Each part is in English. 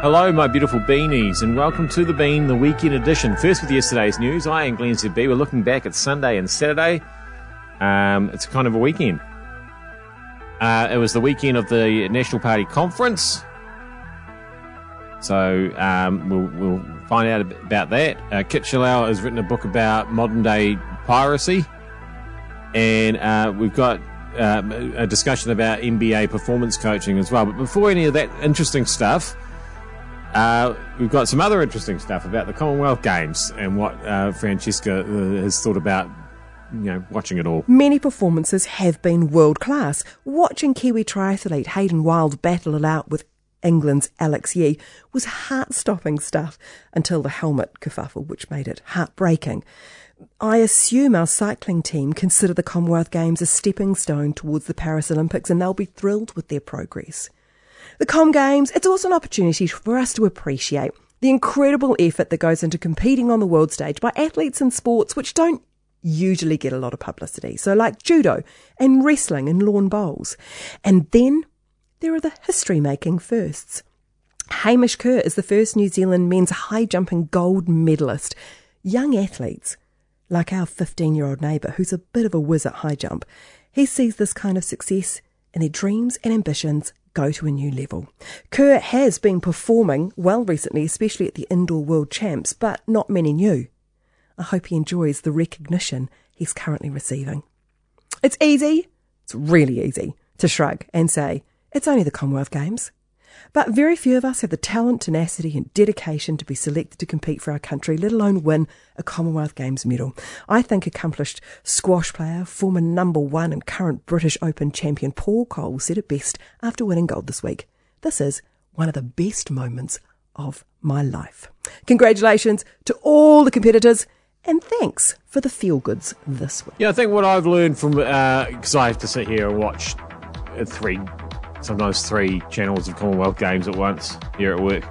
Hello, my beautiful beanies, and welcome to the Bean, the weekend edition. First, with yesterday's news, I am Glenn ZB. We're looking back at Sunday and Saturday. Um, it's kind of a weekend. Uh, it was the weekend of the National Party conference, so um, we'll, we'll, find out about that. Uh, Kit Chellel has written a book about modern day piracy, and uh, we've got uh, a discussion about NBA performance coaching as well. But before any of that interesting stuff, uh, we've got some other interesting stuff about the Commonwealth Games and what uh, Francesca uh, has thought about, you know, watching it all. Many performances have been world class. Watching Kiwi triathlete Hayden Wilde battle it out with England's Alex Yee was heart stopping stuff until the helmet kerfuffle, which made it heartbreaking. I assume our cycling team consider the Commonwealth Games a stepping stone towards the Paris Olympics and they'll be thrilled with their progress. The Com Games, it's also an opportunity for us to appreciate the incredible effort that goes into competing on the world stage by athletes in sports which don't usually get a lot of publicity. So like judo and wrestling and lawn bowls. And then there are the history making firsts. Hamish Kerr is the first New Zealand men's high jumping gold medalist. Young athletes, like our 15 year old neighbour who's a bit of a whiz at high jump, he sees this kind of success in their dreams and ambitions go to a new level. Kerr has been performing well recently, especially at the Indoor World Champs, but not many knew. I hope he enjoys the recognition he's currently receiving. It's easy, it's really easy to shrug and say, it's only the Commonwealth Games. But very few of us have the talent, tenacity, and dedication to be selected to compete for our country, let alone win a Commonwealth Games medal. I think accomplished squash player, former number one and current British Open champion Paul Coll said it best after winning gold this week. This is one of the best moments of my life. Congratulations to all the competitors. And thanks for the feel goods this week. Yeah, I think what I've learned from, because uh, I have to sit here and watch three sometimes three channels of Commonwealth Games at once here at work.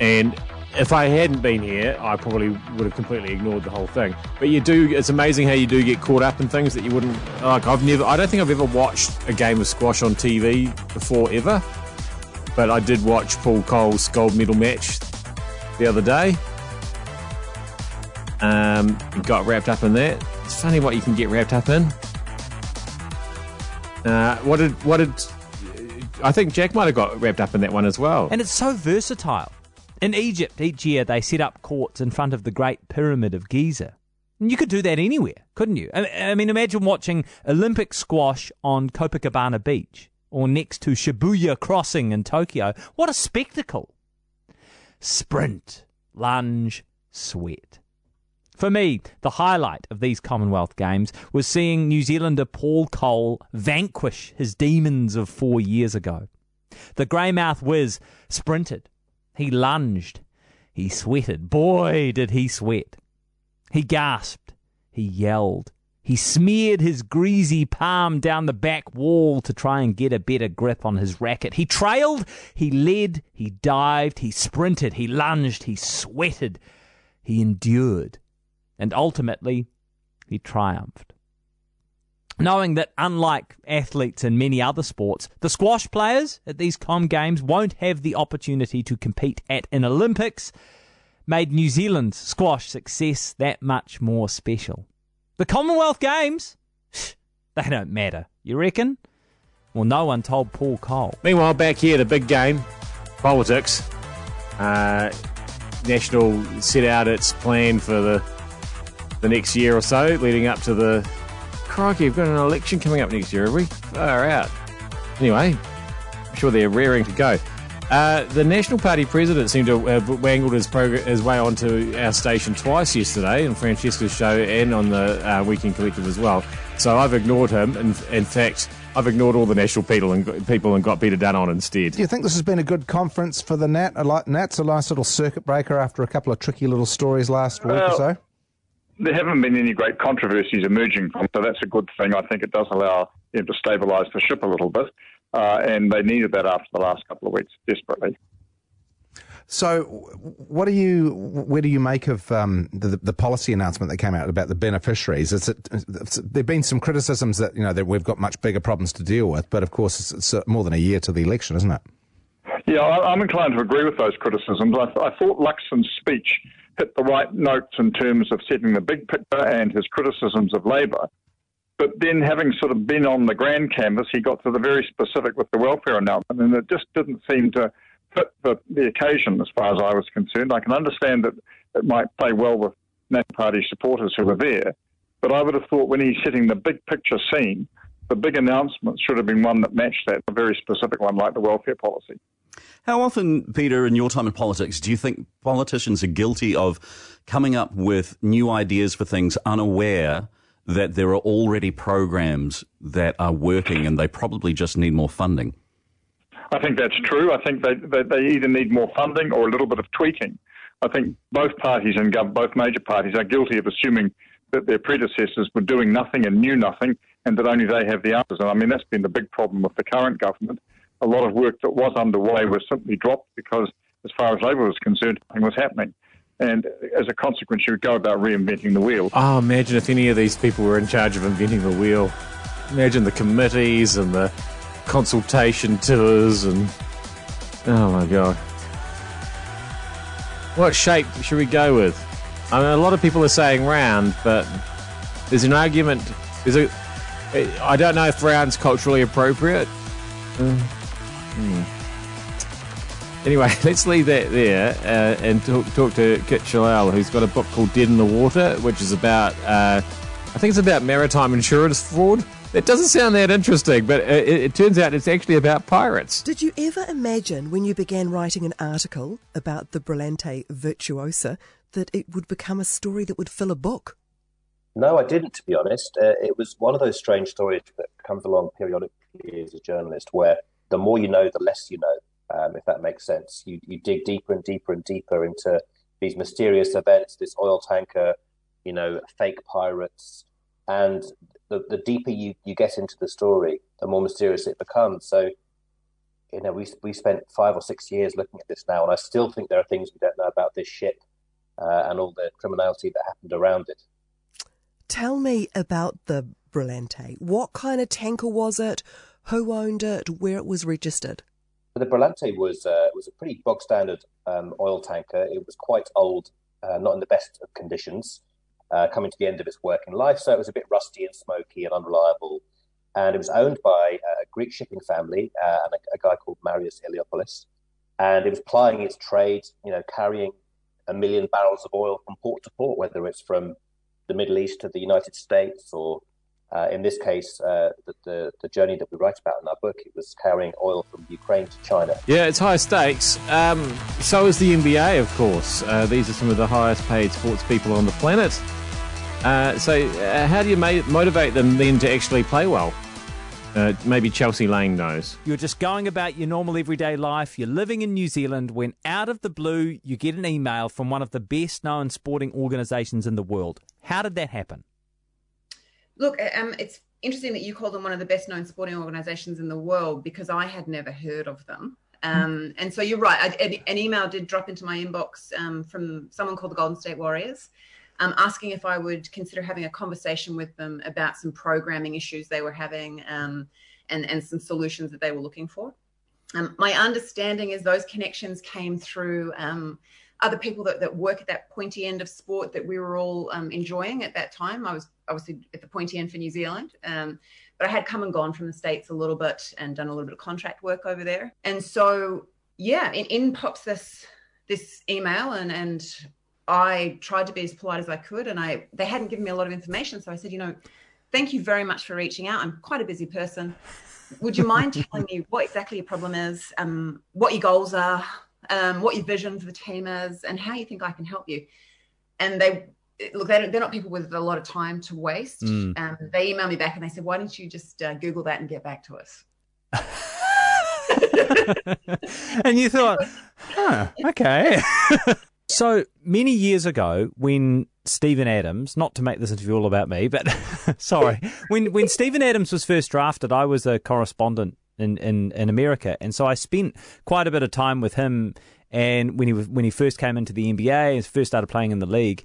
And if I hadn't been here, I probably would have completely ignored the whole thing. But you do, it's amazing how you do get caught up in things that you wouldn't, like, I've never, I don't think I've ever watched a game of squash on TV before ever. But I did watch Paul Coll's gold medal match the other day. Um, got wrapped up in that. It's funny what you can get wrapped up in. Uh, what did what did I think Jack might have got wrapped up in that one as well. And it's so versatile. In Egypt, each year they set up courts in front of the Great Pyramid of Giza. And you could do that anywhere, couldn't you? I mean, imagine watching Olympic squash on Copacabana Beach or next to Shibuya Crossing in Tokyo. What a spectacle! Sprint, lunge, sweat. For me, the highlight of these Commonwealth Games was seeing New Zealander Paul Coll vanquish his demons of four years ago. The greymouth whiz sprinted. He lunged. He sweated. Boy, did he sweat. He gasped. He yelled. He smeared his greasy palm down the back wall to try and get a better grip on his racket. He trailed, he led, he dived, he sprinted, he lunged, he sweated, he endured and ultimately he triumphed. Knowing that, unlike athletes in many other sports, the squash players at these Com Games won't have the opportunity to compete at an Olympics, made New Zealand's squash success that much more special. The Commonwealth Games, they don't matter, you reckon? Well, no one told Paul Coll. Meanwhile, back here, the big game, politics. Uh, National set out its plan for the the next year or so, leading up to the. Crikey, we've got an election coming up next year, have we? Far out. Anyway, I'm sure they're raring to go. Uh, the National Party president seemed to have wangled his, prog- his way onto our station twice yesterday, in Francesca's show and on the uh, Weekend Collective as well. So I've ignored him. In, in fact, I've ignored all the national people and people and got Peter Dunne on instead. Do you think this has been a good conference for the Nat? A Nat's a nice little circuit breaker after a couple of tricky little stories last week or so there haven't been any great controversies emerging from, so that's a good thing. I think it does allow them to stabilise the ship a little bit, uh, and they needed that after the last couple of weeks desperately. So, what do you, where do you make of um, the, the policy announcement that came out about the beneficiaries? Is it, there've been some criticisms that you know that we've got much bigger problems to deal with, but of course it's, it's more than a year to the election, isn't it? Yeah, I'm inclined to agree with those criticisms. I, I thought Luxon's speech hit the right notes in terms of setting the big picture and his criticisms of Labor. But then, having sort of been on the grand canvas, he got to the very specific with the welfare announcement, and it just didn't seem to fit the, the occasion as far as I was concerned. I can understand that it might play well with National Party supporters who were there, but I would have thought when he's setting the big picture scene, the big announcement should have been one that matched that, a very specific one like the welfare policy. How often, Peter, in your time in politics, do you think politicians are guilty of coming up with new ideas for things unaware that there are already programs that are working and they probably just need more funding? I think that's true. I think they, they, they either need more funding or a little bit of tweaking. I think both parties and both major parties are guilty of assuming that their predecessors were doing nothing and knew nothing and that only they have the answers. And I mean, that's been the big problem with the current government a lot of work that was underway was simply dropped because, as far as Labor was concerned, nothing was happening. And as a consequence, you would go about reinventing the wheel. Oh, imagine if any of these people were in charge of inventing the wheel. Imagine the committees and the consultation tours and. Oh my god. What shape should we go with? I mean, a lot of people are saying round, but there's an argument. There's a. I don't know if round's culturally appropriate. Uh, Hmm. Anyway, let's leave that there uh, and talk, talk to Kit Chellel, who's got a book called Dead in the Water, which is about, uh, I think it's about maritime insurance fraud. It doesn't sound that interesting, but it, it, turns out it's actually about pirates. Did you ever imagine when you began writing an article about the Brillante Virtuosa that it would become a story that would fill a book? No, I didn't, to be honest. Uh, it was one of those strange stories that comes along periodically as a journalist where the more you know, the less you know, um, if that makes sense. You, you dig deeper and deeper and deeper into these mysterious events, this oil tanker, you know, fake pirates. And the, the deeper you, you get into the story, the more mysterious it becomes. So, you know, we, we spent five or six years looking at this now, and I still think there are things we don't know about this ship uh, and all the criminality that happened around it. Tell me about the Brillante. What kind of tanker was it? Who owned it, where it was registered. The Brillante was uh, was a pretty bog standard um, oil tanker. It was quite old, uh, not in the best of conditions, uh, coming to the end of its working life. So it was a bit rusty and smoky and unreliable. And it was owned by a Greek shipping family uh, and a, a, guy called Marios Iliopoulos. And it was plying its trade, you know, carrying a million barrels of oil from port to port, whether it's from the Middle East to the United States or uh, in this case, uh, the, the, the, journey that we write about in our book, it was carrying oil from Ukraine to China. Yeah, it's high stakes. Um, so is the NBA, of course. Uh, these are some of the highest paid sports people on the planet. Uh, so, uh, how do you ma- motivate them then to actually play well? Uh, maybe Chelsea Lane knows. You're just going about your normal everyday life. You're living in New Zealand when out of the blue you get an email from one of the best known sporting organisations in the world. How did that happen? Look, um, it's interesting that you call them one of the best known sporting organizations in the world because I had never heard of them. Um, and so you're right. I, an email did drop into my inbox um, from someone called the Golden State Warriors, um, asking if I would consider having a conversation with them about some programming issues they were having um, and, and some solutions that they were looking for. Um, my understanding is those connections came through um, other people that, that work at that pointy end of sport that we were all um, enjoying at that time. I was obviously at the pointy end for New Zealand, um, but I had come and gone from the States a little bit and done a little bit of contract work over there. And so, yeah, in, in pops this this email and and I tried to be as polite as I could, and I they hadn't given me a lot of information, so I said, you know, thank you very much for reaching out. I'm quite a busy person. Would you mind telling me what exactly your problem is, um, what your goals are, um, what your vision for the team is, and how you think I can help you. And they look, they're, they're not people with a lot of time to waste. Mm. Um, they emailed me back and they said, "Why don't you just uh, Google that and get back to us?" and you thought, huh, okay. so many years ago, when Steven Adams, not to make this interview all about me, but sorry, when when Steven Adams was first drafted, I was a correspondent in, in, in America. And so I spent quite a bit of time with him and when he was when he first came into the NBA and first started playing in the league.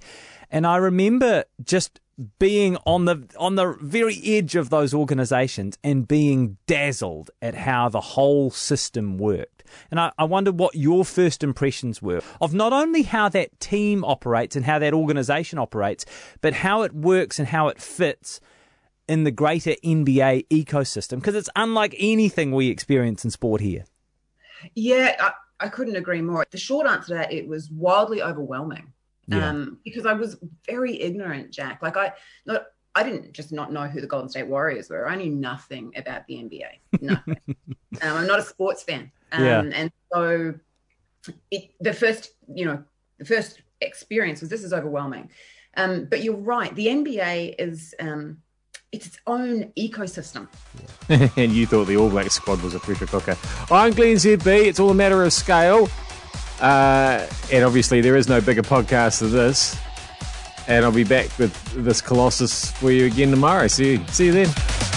And I remember just being on the on the very edge of those organizations and being dazzled at how the whole system worked. And I, I wonder what your first impressions were of not only how that team operates and how that organisation operates, but how it works and how it fits in the greater NBA ecosystem because it's unlike anything we experience in sport here. Yeah, I, I, couldn't agree more. The short answer to that, it was wildly overwhelming. Yeah. Um, because I was very ignorant, Jack. Like I, not, I didn't just not know who the Golden State Warriors were. I knew nothing about the NBA. Nothing. um, I'm not a sports fan. Um, yeah. And so, it, the first, you know, the first experience was this is overwhelming. Um, but you're right. The NBA is um, it's its own ecosystem. and you thought the All Blacks squad was a pressure cooker. I'm Glenn ZB. It's all a matter of scale. Uh, and obviously, there is no bigger podcast than this. And I'll be back with this Colossus for you again tomorrow. See you, see you then.